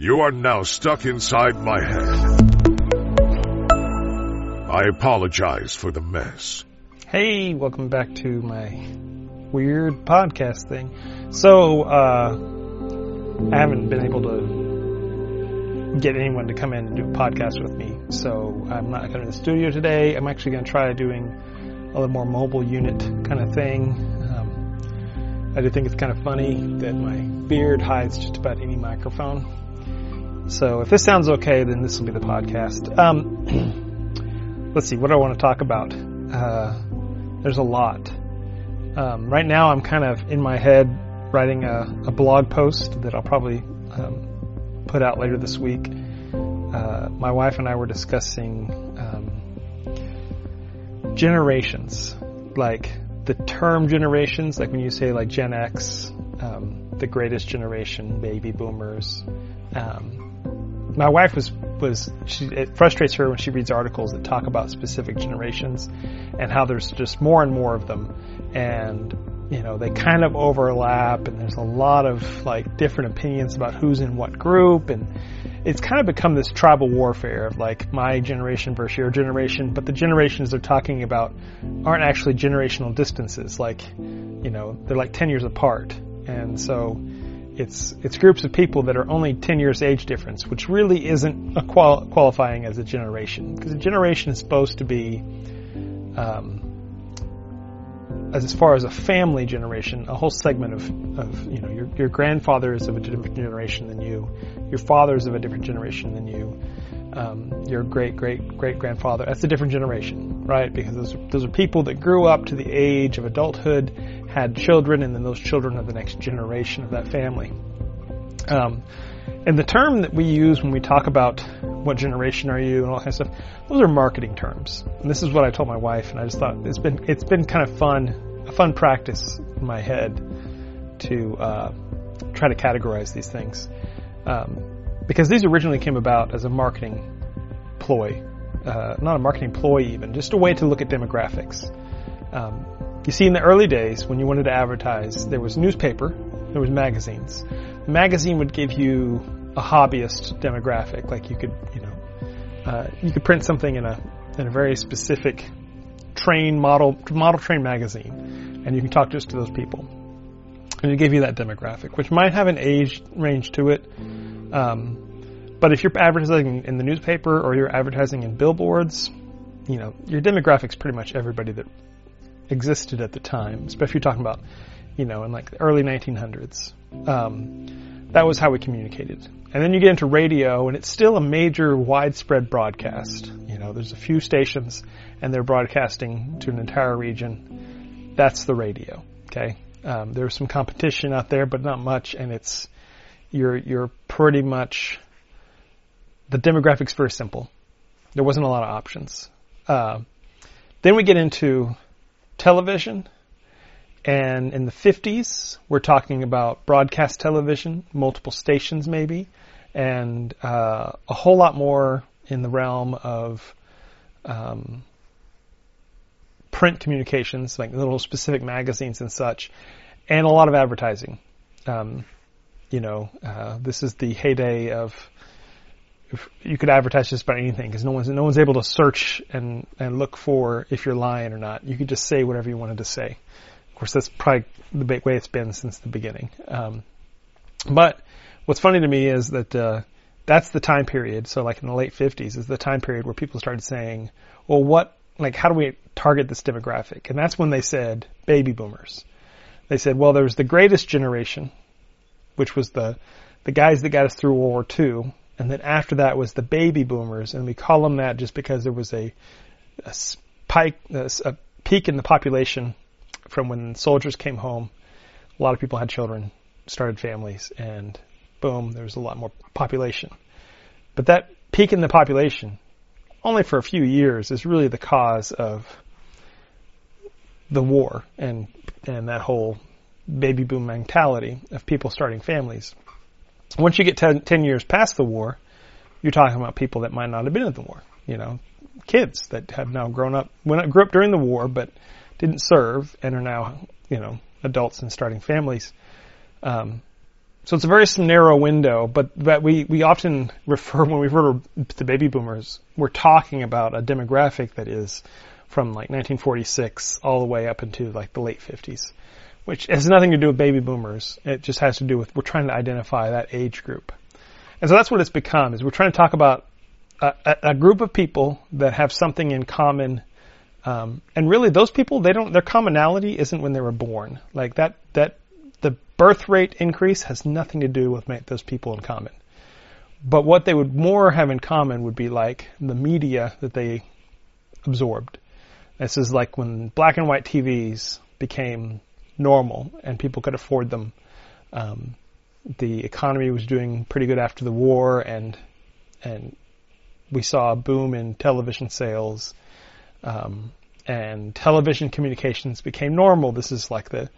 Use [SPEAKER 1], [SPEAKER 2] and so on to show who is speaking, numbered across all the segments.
[SPEAKER 1] You are now stuck inside my head. I apologize for the mess.
[SPEAKER 2] Hey, welcome back to my weird podcast thing. So, uh, I haven't been able to get anyone to come in and do a podcast with me. So, I'm not going to the studio today. I'm actually going to try doing a little more mobile unit kind of thing. Um, I do think it's kind of funny that my beard hides just about any microphone. So if this sounds okay, then this will be the podcast. Um, let's see, what do I want to talk about? Uh, there's a lot. Um, right now, I'm kind of in my head writing a, a blog post that I'll probably um, put out later this week. Uh, my wife and I were discussing um, generations, like the term generations, like when you say like Gen X, um, the greatest generation, baby boomers. Um, my wife was was she it frustrates her when she reads articles that talk about specific generations and how there's just more and more of them. And you know they kind of overlap and there's a lot of like different opinions about who's in what group. And it's kind of become this tribal warfare of like my generation versus your generation. But the generations they're talking about aren't actually generational distances. Like you know they're like 10 years apart. And so it's it's groups of people that are only 10 years age difference, which really isn't qual- qualifying as a generation because a generation is supposed to be, um, as far as a family generation, a whole segment of, of you know your your grandfather is of a different generation than you, your father is of a different generation than you, um, your great great great grandfather that's a different generation, right? Because those are, those are people that grew up to the age of adulthood had children, and then those children are the next generation of that family. Um, and the term that we use when we talk about what generation are you and all that kind of stuff, those are marketing terms. And this is what I told my wife, and I just thought it's been it's been kind of fun, a fun practice in my head to uh, try to categorize these things, um, because these originally came about as a marketing ploy, uh, not a marketing ploy even, just a way to look at demographics. Um, you see, in the early days, when you wanted to advertise, there was newspaper, there was magazines. The magazine would give you a hobbyist demographic, like you could, you know, uh, you could print something in a in a very specific train model model train magazine, and you can talk just to those people, and it gave you that demographic, which might have an age range to it. Um, but if you're advertising in the newspaper or you're advertising in billboards, you know, your demographic's pretty much everybody that existed at the time, especially if you're talking about, you know, in like the early 1900s. Um, that was how we communicated. And then you get into radio, and it's still a major, widespread broadcast. You know, there's a few stations, and they're broadcasting to an entire region. That's the radio. Okay, um, there's some competition out there, but not much, and it's you're you're pretty much the demographics very simple. There wasn't a lot of options. Uh, then we get into television. And in the 50s, we're talking about broadcast television, multiple stations maybe, and uh, a whole lot more in the realm of um, print communications, like little specific magazines and such, and a lot of advertising. Um, you know, uh, this is the heyday of you could advertise just about anything because no one's no one's able to search and and look for if you're lying or not. You could just say whatever you wanted to say. Of course, that's probably the way it's been since the beginning. Um, but what's funny to me is that uh, that's the time period. So, like in the late '50s, is the time period where people started saying, "Well, what like how do we target this demographic?" And that's when they said baby boomers. They said, "Well, there's the greatest generation, which was the the guys that got us through World War II." and then after that was the baby boomers, and we call them that just because there was a, a spike, a peak in the population from when soldiers came home. A lot of people had children, started families, and boom, there was a lot more population. But that peak in the population, only for a few years, is really the cause of the war and and that whole baby boom mentality of people starting families. Once you get 10, 10 years past the war, you're talking about people that might not have been in the war. You know, kids that have now grown up, went, grew up during the war, but didn't serve and are now, you know, adults and starting families. Um, so it's a very narrow window, but that we, we often refer, when we refer to the baby boomers, we're talking about a demographic that is from like 1946 all the way up into like the late 50s, which has nothing to do with baby boomers. It just has to do with, we're trying to identify that age group. And so that's what it's become, is we're trying to talk about a, a, group of people that have something in common um, and really, those people, they don't, their commonality isn't when they were born. Like that, that the birth rate increase has nothing to do with those people in common. But what they would more have in common would be like the media that they absorbed. This is like when black and white TVs became normal and people could afford them. Um, the economy was doing pretty good after the war, and and we saw a boom in television sales, um, and television communications became normal. This is like the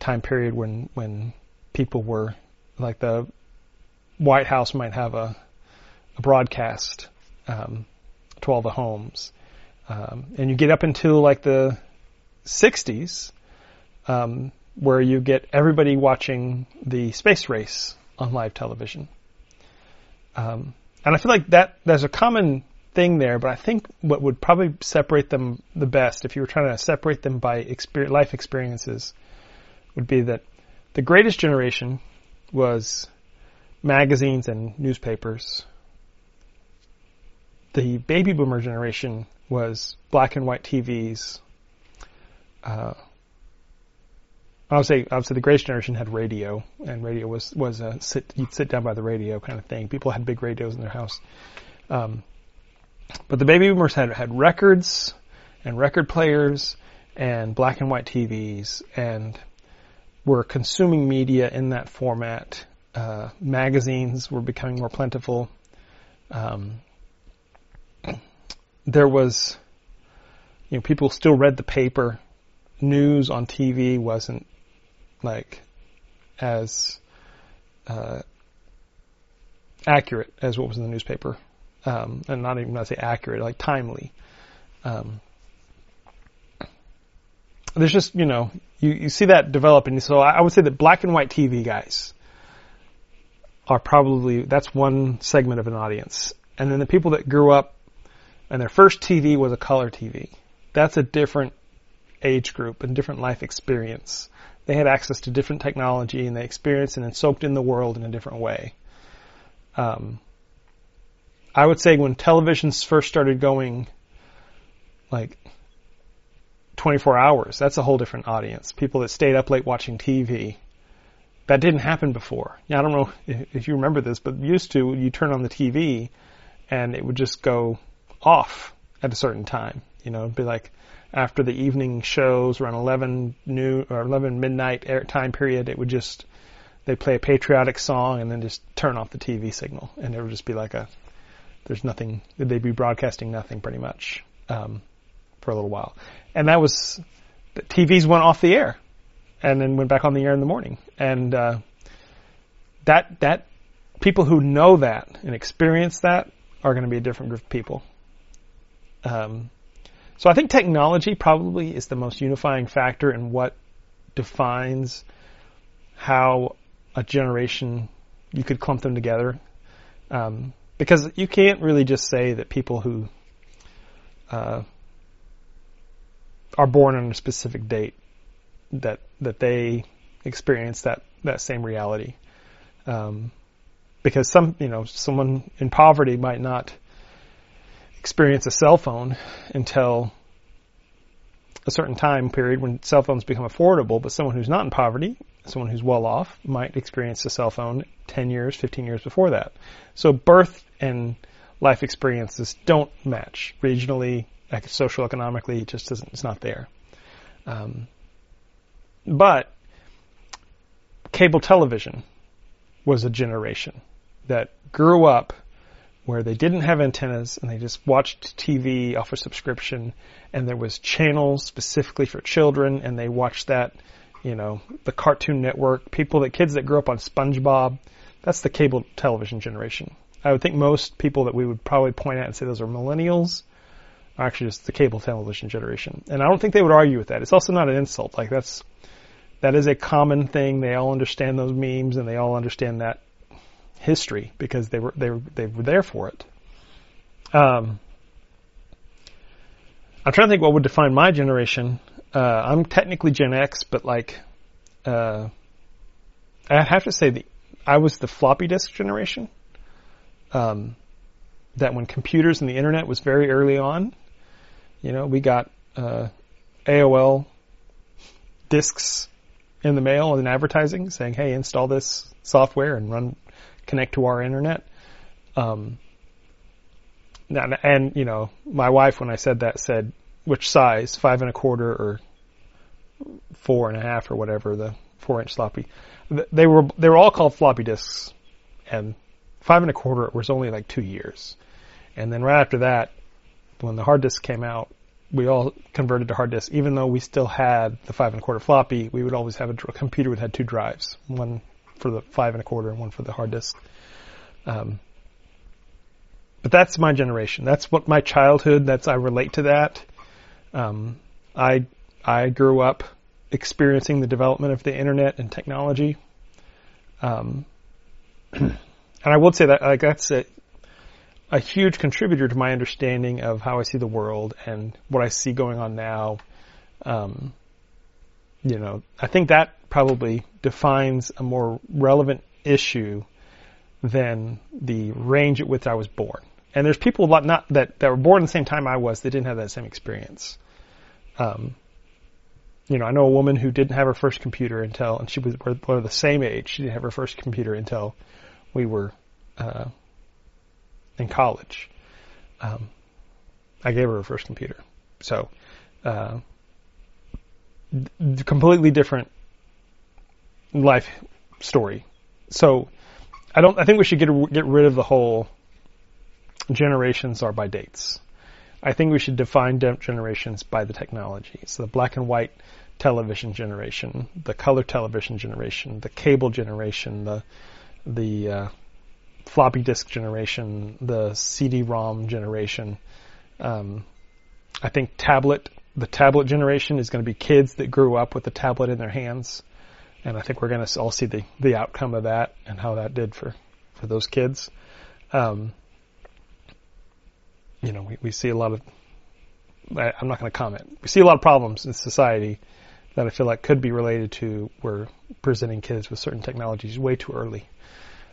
[SPEAKER 2] time period when when people were like the White House might have a, a broadcast um, to all the homes, um, and you get up until like the 60s, um, where you get everybody watching the space race on live television. Um, and I feel like that there's a common thing there, but I think what would probably separate them the best, if you were trying to separate them by experience, life experiences, would be that the greatest generation was magazines and newspapers. The baby boomer generation was black and white TVs. Uh, I would say, obviously, the greatest generation had radio, and radio was was a sit you'd sit down by the radio kind of thing. People had big radios in their house. Um, but the baby boomers had had records and record players and black and white TVs and were consuming media in that format. Uh, magazines were becoming more plentiful. Um, there was, you know, people still read the paper. News on TV wasn't like as uh, accurate as what was in the newspaper, um, and not even not say accurate, like timely. Um, there's just you know you, you see that developing. So I would say that black and white TV guys are probably that's one segment of an audience, and then the people that grew up and their first TV was a color TV. That's a different age group and different life experience. They had access to different technology and they experienced and then soaked in the world in a different way. Um, I would say when televisions first started going, like 24 hours. That's a whole different audience. People that stayed up late watching TV. That didn't happen before. Yeah, I don't know if you remember this, but used to, you turn on the TV and it would just go off at a certain time. You know, it'd be like after the evening shows around 11 noon or 11 midnight air time period, it would just, they'd play a patriotic song and then just turn off the TV signal. And it would just be like a, there's nothing, they'd be broadcasting nothing pretty much. Um, for a little while. And that was, the TVs went off the air and then went back on the air in the morning. And, uh, that, that, people who know that and experience that are going to be a different group of people. Um, so I think technology probably is the most unifying factor in what defines how a generation you could clump them together. Um, because you can't really just say that people who uh, are born on a specific date that that they experience that that same reality. Um, because some you know someone in poverty might not experience a cell phone until a certain time period when cell phones become affordable, but someone who's not in poverty, someone who's well off, might experience a cell phone 10 years, 15 years before that. So birth and life experiences don't match regionally, social economically, it just doesn't, it's not there. Um, but cable television was a generation that grew up where they didn't have antennas and they just watched TV off a subscription and there was channels specifically for children and they watched that, you know, the Cartoon Network, people that kids that grew up on SpongeBob, that's the cable television generation. I would think most people that we would probably point at and say those are millennials are actually just the cable television generation. And I don't think they would argue with that. It's also not an insult. Like that's that is a common thing. They all understand those memes and they all understand that history because they were they were they were there for it. Um, I'm trying to think what would define my generation. Uh, I'm technically Gen X, but like, uh, I have to say that I was the floppy disk generation. Um, that when computers and the internet was very early on, you know, we got uh, AOL discs in the mail and advertising saying, "Hey, install this software and run connect to our internet." Um, and, and you know, my wife when I said that said, "Which size? Five and a quarter or four and a half or whatever the four inch floppy?" They were they were all called floppy disks, and five and a quarter was only like two years, and then right after that, when the hard disk came out, we all converted to hard disk. Even though we still had the five and a quarter floppy, we would always have a, computer that had two drives, one for the five and a quarter and one for the hard disk. Um, but that's my generation. That's what my childhood. That's I relate to that. Um, I I grew up experiencing the development of the internet and technology. Um, and I would say that like that's a, a huge contributor to my understanding of how I see the world and what I see going on now. Um, you know, I think that probably defines a more relevant issue than the range at which I was born. And there's people not that that were born the same time I was that didn't have that same experience. Um, you know, I know a woman who didn't have her first computer until, and she was we're, the same age. She didn't have her first computer until we were uh, in college. Um, I gave her her first computer. So, uh, completely different life story. So, I don't. I think we should get get rid of the whole generations are by dates. I think we should define generations by the technology. So the black and white television generation, the color television generation, the cable generation, the the uh, floppy disk generation, the CD-ROM generation. Um, I think tablet, the tablet generation is going to be kids that grew up with the tablet in their hands, and I think we're going to all see the the outcome of that and how that did for for those kids. Um, you know, we, we see a lot of. I, I'm not going to comment. We see a lot of problems in society that I feel like could be related to we're presenting kids with certain technologies way too early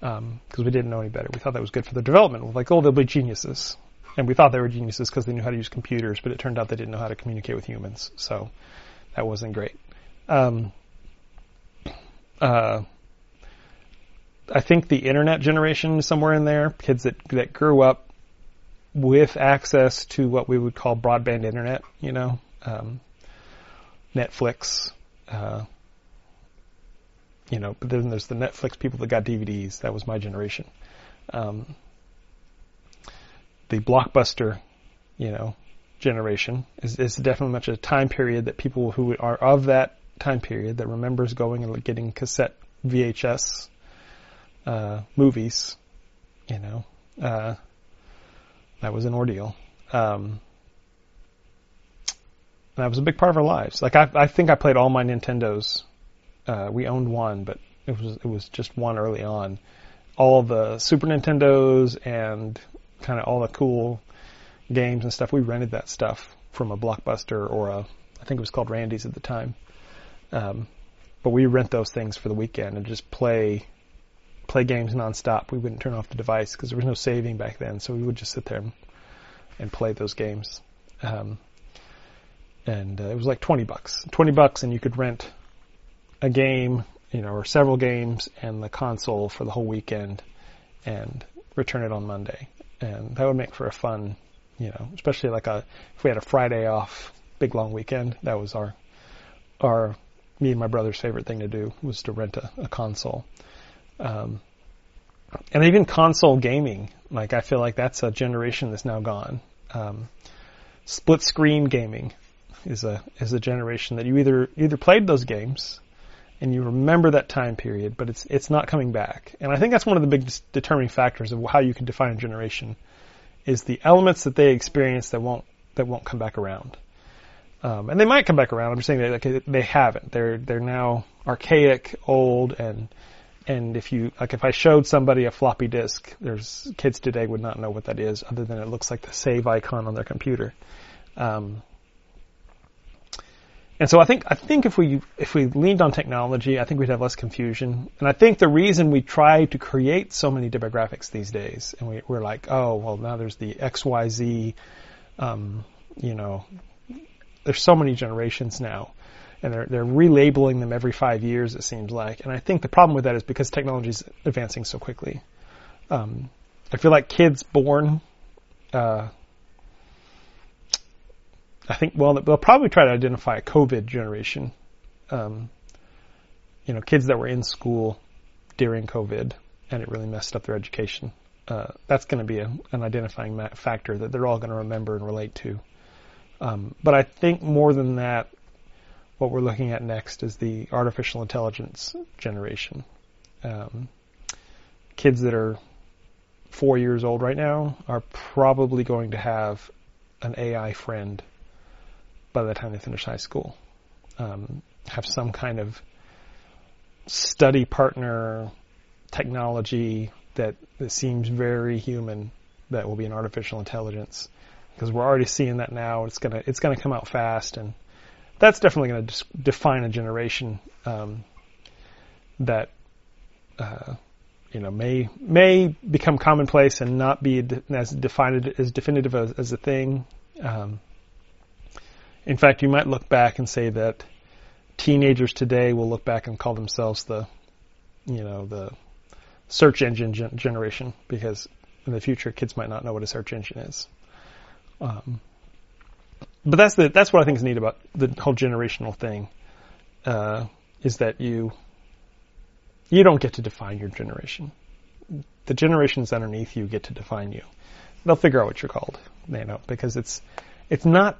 [SPEAKER 2] because um, we didn't know any better. We thought that was good for their development. Like, oh, they'll be geniuses, and we thought they were geniuses because they knew how to use computers, but it turned out they didn't know how to communicate with humans. So that wasn't great. Um, uh, I think the internet generation somewhere in there. Kids that that grew up with access to what we would call broadband internet. You know, um, Netflix. Uh, you know, but then there's the Netflix people that got DVDs. That was my generation. Um, the blockbuster, you know, generation is, is definitely much a time period that people who are of that time period that remembers going and getting cassette VHS uh, movies. You know, uh, that was an ordeal. Um, that was a big part of our lives. Like I, I think I played all my Nintendos uh, we owned one, but it was it was just one early on. All the Super Nintendos and kind of all the cool games and stuff. We rented that stuff from a Blockbuster or a I think it was called Randy's at the time. Um, but we rent those things for the weekend and just play play games nonstop. We wouldn't turn off the device because there was no saving back then, so we would just sit there and, and play those games. Um, and uh, it was like twenty bucks, twenty bucks, and you could rent a game, you know, or several games and the console for the whole weekend and return it on Monday. And that would make for a fun, you know, especially like a, if we had a Friday off, big long weekend, that was our, our, me and my brother's favorite thing to do was to rent a, a console. Um, and even console gaming, like I feel like that's a generation that's now gone. Um, split screen gaming is a is a generation that you either either played those games and you remember that time period, but it's it's not coming back. And I think that's one of the big determining factors of how you can define a generation is the elements that they experience that won't that won't come back around. Um, and they might come back around. I'm just saying that like, they haven't. They're they're now archaic, old, and and if you like, if I showed somebody a floppy disk, there's kids today would not know what that is, other than it looks like the save icon on their computer. Um, and so I think I think if we if we leaned on technology, I think we'd have less confusion. And I think the reason we try to create so many demographics these days, and we, we're like, oh well, now there's the X Y Z, um, you know, there's so many generations now, and they're they're relabeling them every five years. It seems like, and I think the problem with that is because technology is advancing so quickly. Um, I feel like kids born. Uh, I think well they'll probably try to identify a COVID generation. Um, you know, kids that were in school during COVID and it really messed up their education. Uh, that's going to be a, an identifying factor that they're all going to remember and relate to. Um, but I think more than that, what we're looking at next is the artificial intelligence generation. Um, kids that are four years old right now are probably going to have an AI friend by the time they finish high school. Um, have some kind of study partner technology that, that seems very human that will be an artificial intelligence because we're already seeing that now. It's gonna it's gonna come out fast, and that's definitely going to define a generation um, that uh, you know may may become commonplace and not be as defined as definitive as, as a thing. Um, in fact, you might look back and say that teenagers today will look back and call themselves the you know the search engine gen- generation because in the future kids might not know what a search engine is. Um, but that's the that's what I think is neat about the whole generational thing, uh, is that you you don't get to define your generation. The generations underneath you get to define you. They'll figure out what you're called, you know, because it's it's not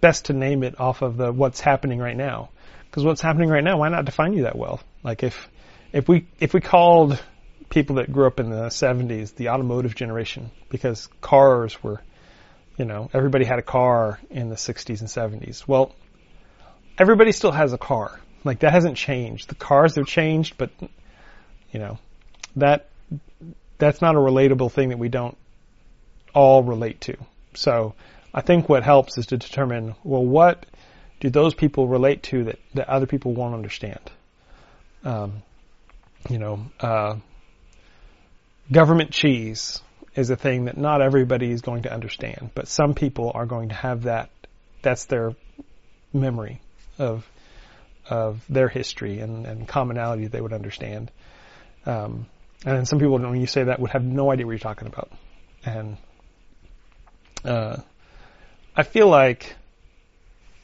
[SPEAKER 2] best to name it off of the what's happening right now. Because what's happening right now, why not define you that well? Like if if we if we called people that grew up in the 70s the automotive generation because cars were you know, everybody had a car in the 60s and 70s. Well, everybody still has a car. Like that hasn't changed. The cars have changed, but you know, that that's not a relatable thing that we don't all relate to. So I think what helps is to determine, well, what do those people relate to that, that other people won't understand? Um, you know, uh, government cheese is a thing that not everybody is going to understand, but some people are going to have that. That's their memory of of their history and, and commonality they would understand. Um, and then some people, when you say that, would have no idea what you're talking about. And uh, I feel like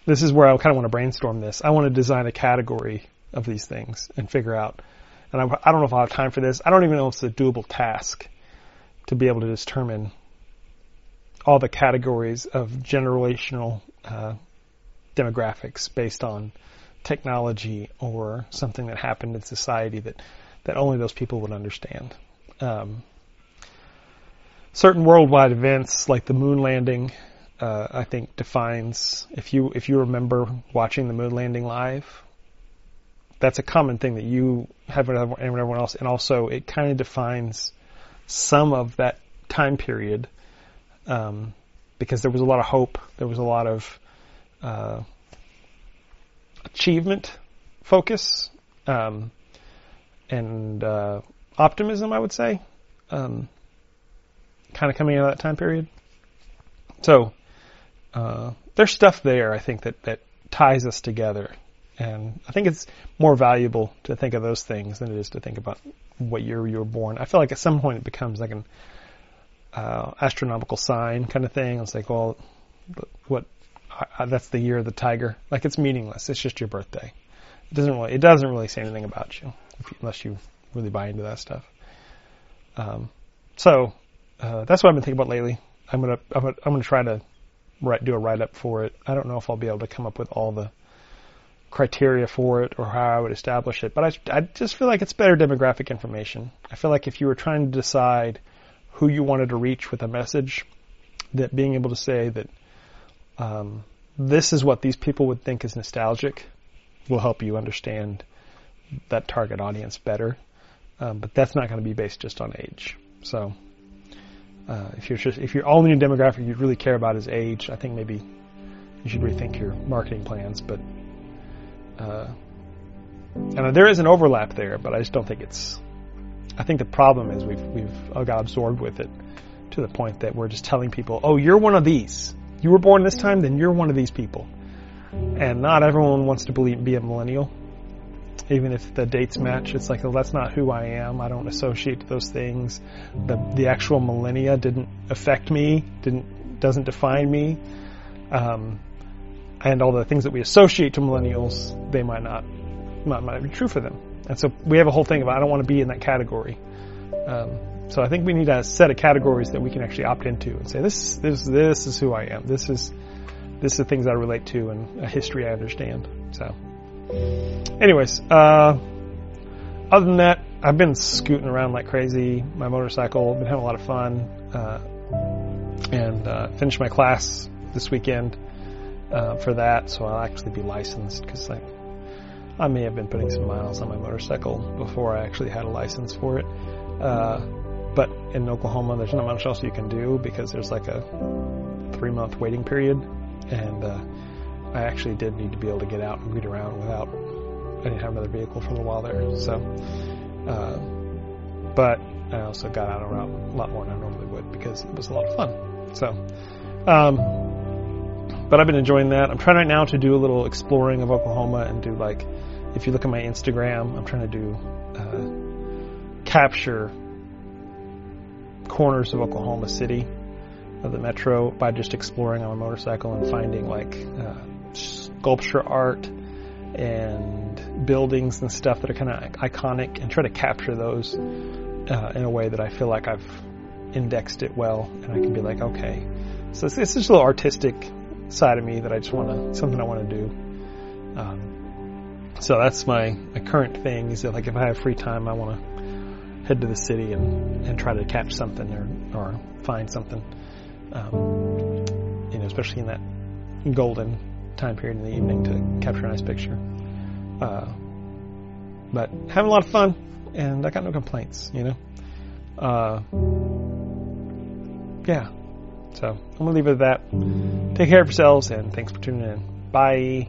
[SPEAKER 2] this is where I kind of want to brainstorm this. I want to design a category of these things and figure out. And I, I don't know if I'll have time for this. I don't even know if it's a doable task to be able to determine all the categories of generational uh, demographics based on technology or something that happened in society that, that only those people would understand. Um, certain worldwide events like the moon landing, uh, I think defines if you if you remember watching the moon landing live, that's a common thing that you have and everyone else, and also it kind of defines some of that time period um, because there was a lot of hope, there was a lot of uh, achievement focus um, and uh, optimism, I would say, um, kind of coming out of that time period. So uh, there's stuff there, I think, that, that ties us together. And I think it's more valuable to think of those things than it is to think about what year you were born. I feel like at some point it becomes like an uh, astronomical sign kind of thing. It's like, well, what? Uh, that's the year of the tiger. Like it's meaningless. It's just your birthday. It doesn't really. It doesn't really say anything about you, unless you really buy into that stuff. Um, so uh, that's what I've been thinking about lately. I'm gonna I'm gonna, I'm gonna try to write do a write up for it. I don't know if I'll be able to come up with all the criteria for it or how I would establish it. But I, I just feel like it's better demographic information. I feel like if you were trying to decide who you wanted to reach with a message, that being able to say that um, this is what these people would think is nostalgic will help you understand that target audience better. Um, but that's not going to be based just on age. So uh, if you're just if you're only your demographic you really care about is age, I think maybe you should rethink your marketing plans. But uh, and there is an overlap there, but I just don't think it's. I think the problem is we've we've got absorbed with it to the point that we're just telling people, "Oh, you're one of these. You were born this time, then you're one of these people." And not everyone wants to believe, be a millennial even if the dates match, it's like, that's not who I am. I don't associate those things. The the actual millennia didn't affect me, didn't doesn't define me. Um, and all the things that we associate to millennials, they might not might, might be true for them. And so we have a whole thing about I don't want to be in that category. Um, so I think we need a set of categories that we can actually opt into and say this this this is who I am. This is this is the things I relate to and a history I understand. So. Anyways, uh, other than that, I've been scooting around like crazy. My motorcycle, been having a lot of fun, uh, and uh, finished my class this weekend uh, for that. So I'll actually be licensed because I, I may have been putting some miles on my motorcycle before I actually had a license for it. Uh, but in Oklahoma, there's not much else you can do because there's like a three month waiting period, and uh, I actually did need to be able to get out and read around without I didn't have another vehicle for a while there. So, uh, but I also got out a lot more than I normally would because it was a lot of fun. So, um, but I've been enjoying that. I'm trying right now to do a little exploring of Oklahoma and do like, if you look at my Instagram, I'm trying to do uh, capture corners of Oklahoma City of the metro by just exploring on a motorcycle and finding like uh, sculpture art and buildings and stuff that are kind of iconic and try to capture those uh, in a way that I feel like I've indexed it well and I can be like, okay, so it's, it's just a little artistic side of me that I just want to, something I want to do. Um, so that's my, my current thing is that like if I have free time, I want to head to the city and, and try to catch something or, or find something, um, you know, especially in that golden time period in the evening to capture a nice picture. Uh, but having a lot of fun, and I got no complaints, you know. Uh, yeah. So I'm gonna leave it at that. Take care of yourselves, and thanks for tuning in. Bye.